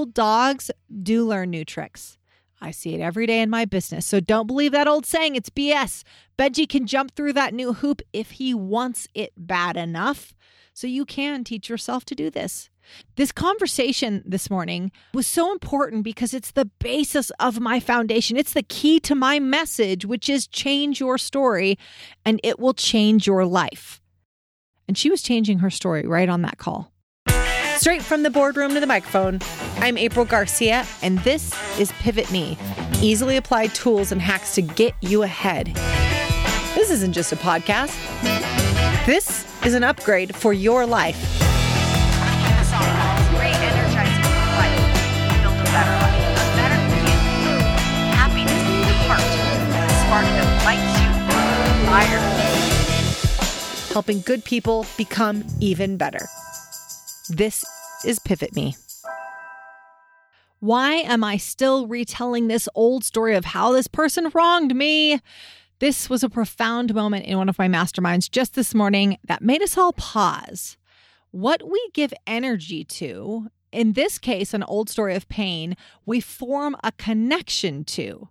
old dogs do learn new tricks. I see it every day in my business. So don't believe that old saying, it's BS. Benji can jump through that new hoop if he wants it bad enough. So you can teach yourself to do this. This conversation this morning was so important because it's the basis of my foundation. It's the key to my message, which is change your story and it will change your life. And she was changing her story right on that call. Straight from the boardroom to the microphone, I'm April Garcia, and this is Pivot Me easily applied tools and hacks to get you ahead. This isn't just a podcast, this is an upgrade for your life. Helping good people become even better. This is Pivot Me. Why am I still retelling this old story of how this person wronged me? This was a profound moment in one of my masterminds just this morning that made us all pause. What we give energy to, in this case, an old story of pain, we form a connection to.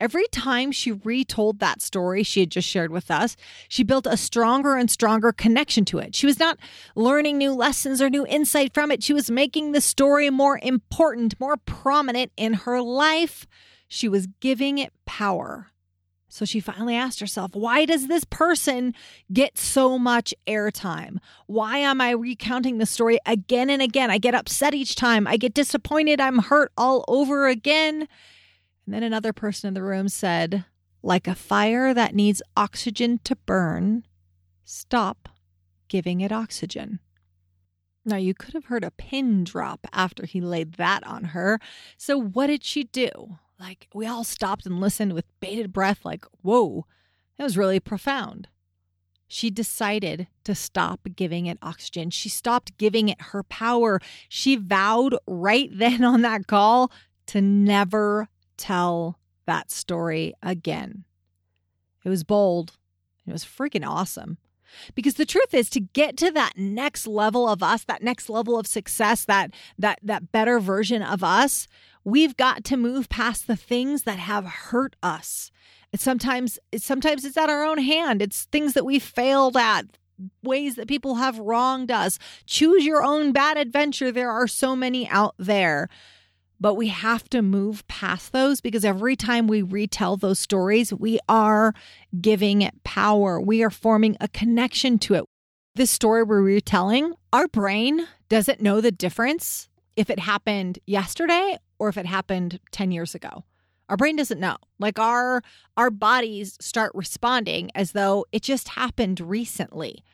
Every time she retold that story she had just shared with us, she built a stronger and stronger connection to it. She was not learning new lessons or new insight from it. She was making the story more important, more prominent in her life. She was giving it power. So she finally asked herself, why does this person get so much airtime? Why am I recounting the story again and again? I get upset each time. I get disappointed. I'm hurt all over again. And then another person in the room said, like a fire that needs oxygen to burn, stop giving it oxygen. Now, you could have heard a pin drop after he laid that on her. So, what did she do? Like, we all stopped and listened with bated breath, like, whoa, that was really profound. She decided to stop giving it oxygen. She stopped giving it her power. She vowed right then on that call to never tell that story again. It was bold. It was freaking awesome. Because the truth is to get to that next level of us, that next level of success, that that that better version of us, we've got to move past the things that have hurt us. And sometimes sometimes it's at our own hand. It's things that we failed at, ways that people have wronged us. Choose your own bad adventure. There are so many out there. But we have to move past those because every time we retell those stories, we are giving it power. We are forming a connection to it. This story we're retelling, our brain doesn't know the difference if it happened yesterday or if it happened 10 years ago. Our brain doesn't know. Like our our bodies start responding as though it just happened recently.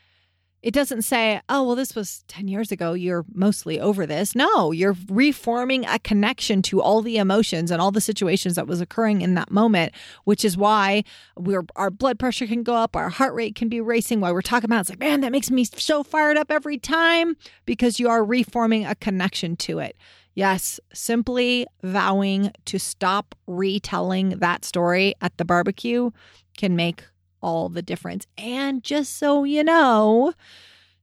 It doesn't say, oh, well, this was 10 years ago. You're mostly over this. No, you're reforming a connection to all the emotions and all the situations that was occurring in that moment, which is why we're, our blood pressure can go up, our heart rate can be racing while we're talking about it. It's like, man, that makes me so fired up every time because you are reforming a connection to it. Yes, simply vowing to stop retelling that story at the barbecue can make all the difference. And just so you know,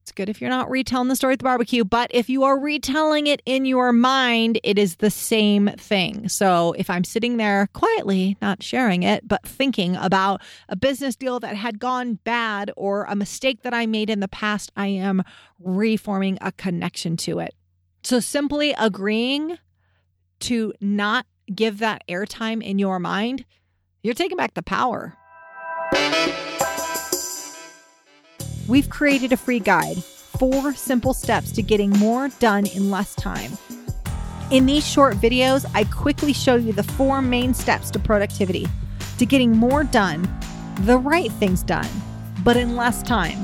it's good if you're not retelling the story at the barbecue, but if you are retelling it in your mind, it is the same thing. So if I'm sitting there quietly, not sharing it, but thinking about a business deal that had gone bad or a mistake that I made in the past, I am reforming a connection to it. So simply agreeing to not give that airtime in your mind, you're taking back the power. We've created a free guide four simple steps to getting more done in less time. In these short videos, I quickly show you the four main steps to productivity, to getting more done, the right things done, but in less time.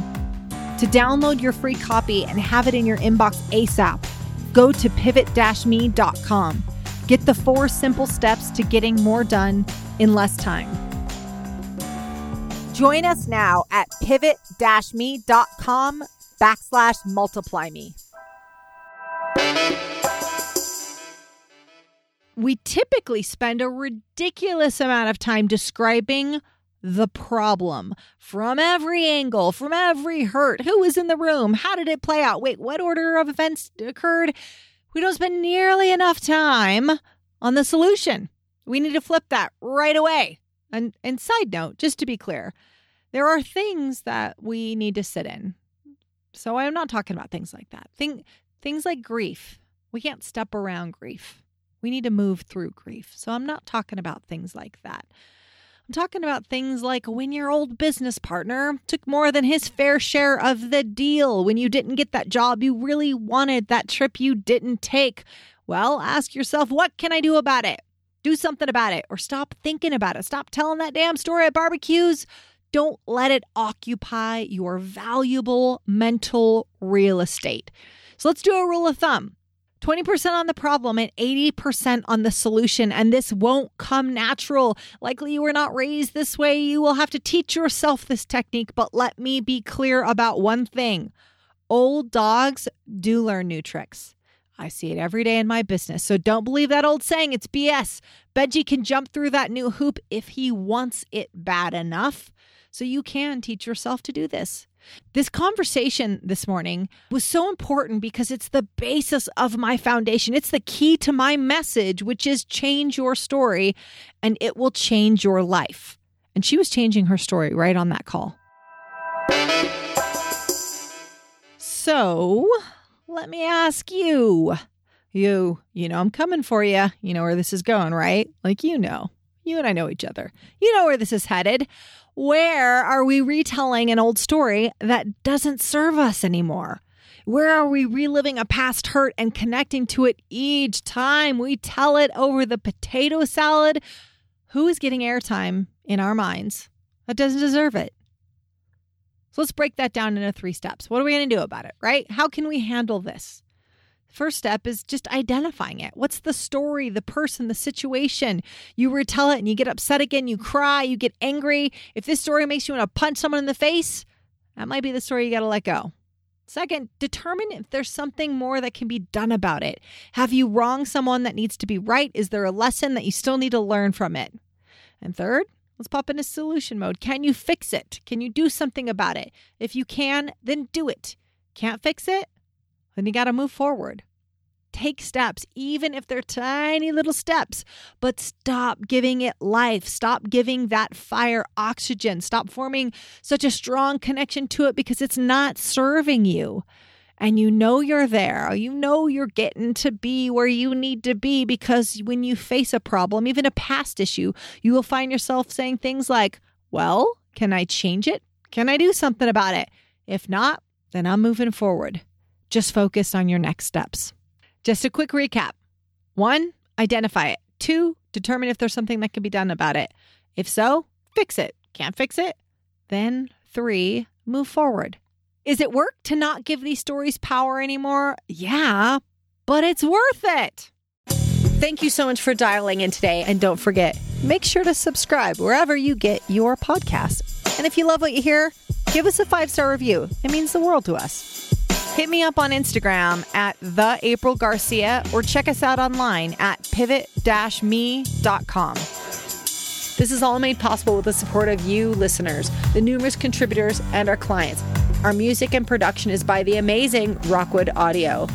To download your free copy and have it in your inbox ASAP, go to pivot me.com. Get the four simple steps to getting more done in less time. Join us now at pivot-me.com backslash multiply me. We typically spend a ridiculous amount of time describing the problem from every angle, from every hurt. Who was in the room? How did it play out? Wait, what order of events occurred? we don't spend nearly enough time on the solution. We need to flip that right away. And, and side note, just to be clear, there are things that we need to sit in. So I'm not talking about things like that. Thing, things like grief. We can't step around grief. We need to move through grief. So I'm not talking about things like that. I'm talking about things like when your old business partner took more than his fair share of the deal, when you didn't get that job you really wanted, that trip you didn't take. Well, ask yourself, what can I do about it? Do something about it or stop thinking about it. Stop telling that damn story at barbecues. Don't let it occupy your valuable mental real estate. So let's do a rule of thumb 20% on the problem and 80% on the solution. And this won't come natural. Likely you were not raised this way. You will have to teach yourself this technique. But let me be clear about one thing old dogs do learn new tricks. I see it every day in my business. So don't believe that old saying, it's BS. Benji can jump through that new hoop if he wants it bad enough. So you can teach yourself to do this. This conversation this morning was so important because it's the basis of my foundation. It's the key to my message, which is change your story and it will change your life. And she was changing her story right on that call. So let me ask you. You, you know, I'm coming for you. You know where this is going, right? Like, you know, you and I know each other. You know where this is headed. Where are we retelling an old story that doesn't serve us anymore? Where are we reliving a past hurt and connecting to it each time we tell it over the potato salad? Who is getting airtime in our minds that doesn't deserve it? So let's break that down into three steps. What are we going to do about it, right? How can we handle this? First step is just identifying it. What's the story, the person, the situation? You retell it and you get upset again, you cry, you get angry. If this story makes you want to punch someone in the face, that might be the story you got to let go. Second, determine if there's something more that can be done about it. Have you wronged someone that needs to be right? Is there a lesson that you still need to learn from it? And third, let's pop into solution mode. Can you fix it? Can you do something about it? If you can, then do it. Can't fix it? Then you got to move forward. Take steps, even if they're tiny little steps, but stop giving it life. Stop giving that fire oxygen. Stop forming such a strong connection to it because it's not serving you. And you know you're there. You know you're getting to be where you need to be because when you face a problem, even a past issue, you will find yourself saying things like, Well, can I change it? Can I do something about it? If not, then I'm moving forward just focus on your next steps. Just a quick recap one, identify it. Two, determine if there's something that can be done about it. If so, fix it. Can't fix it? Then three, move forward. Is it work to not give these stories power anymore? Yeah, but it's worth it. Thank you so much for dialing in today. And don't forget, make sure to subscribe wherever you get your podcast. And if you love what you hear, give us a five star review. It means the world to us. Hit me up on Instagram at the April Garcia or check us out online at pivot-me.com. This is all made possible with the support of you listeners, the numerous contributors, and our clients. Our music and production is by the amazing Rockwood Audio.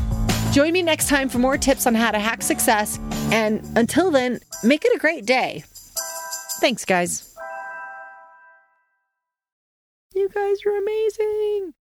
Join me next time for more tips on how to hack success. And until then, make it a great day. Thanks, guys. You guys are amazing.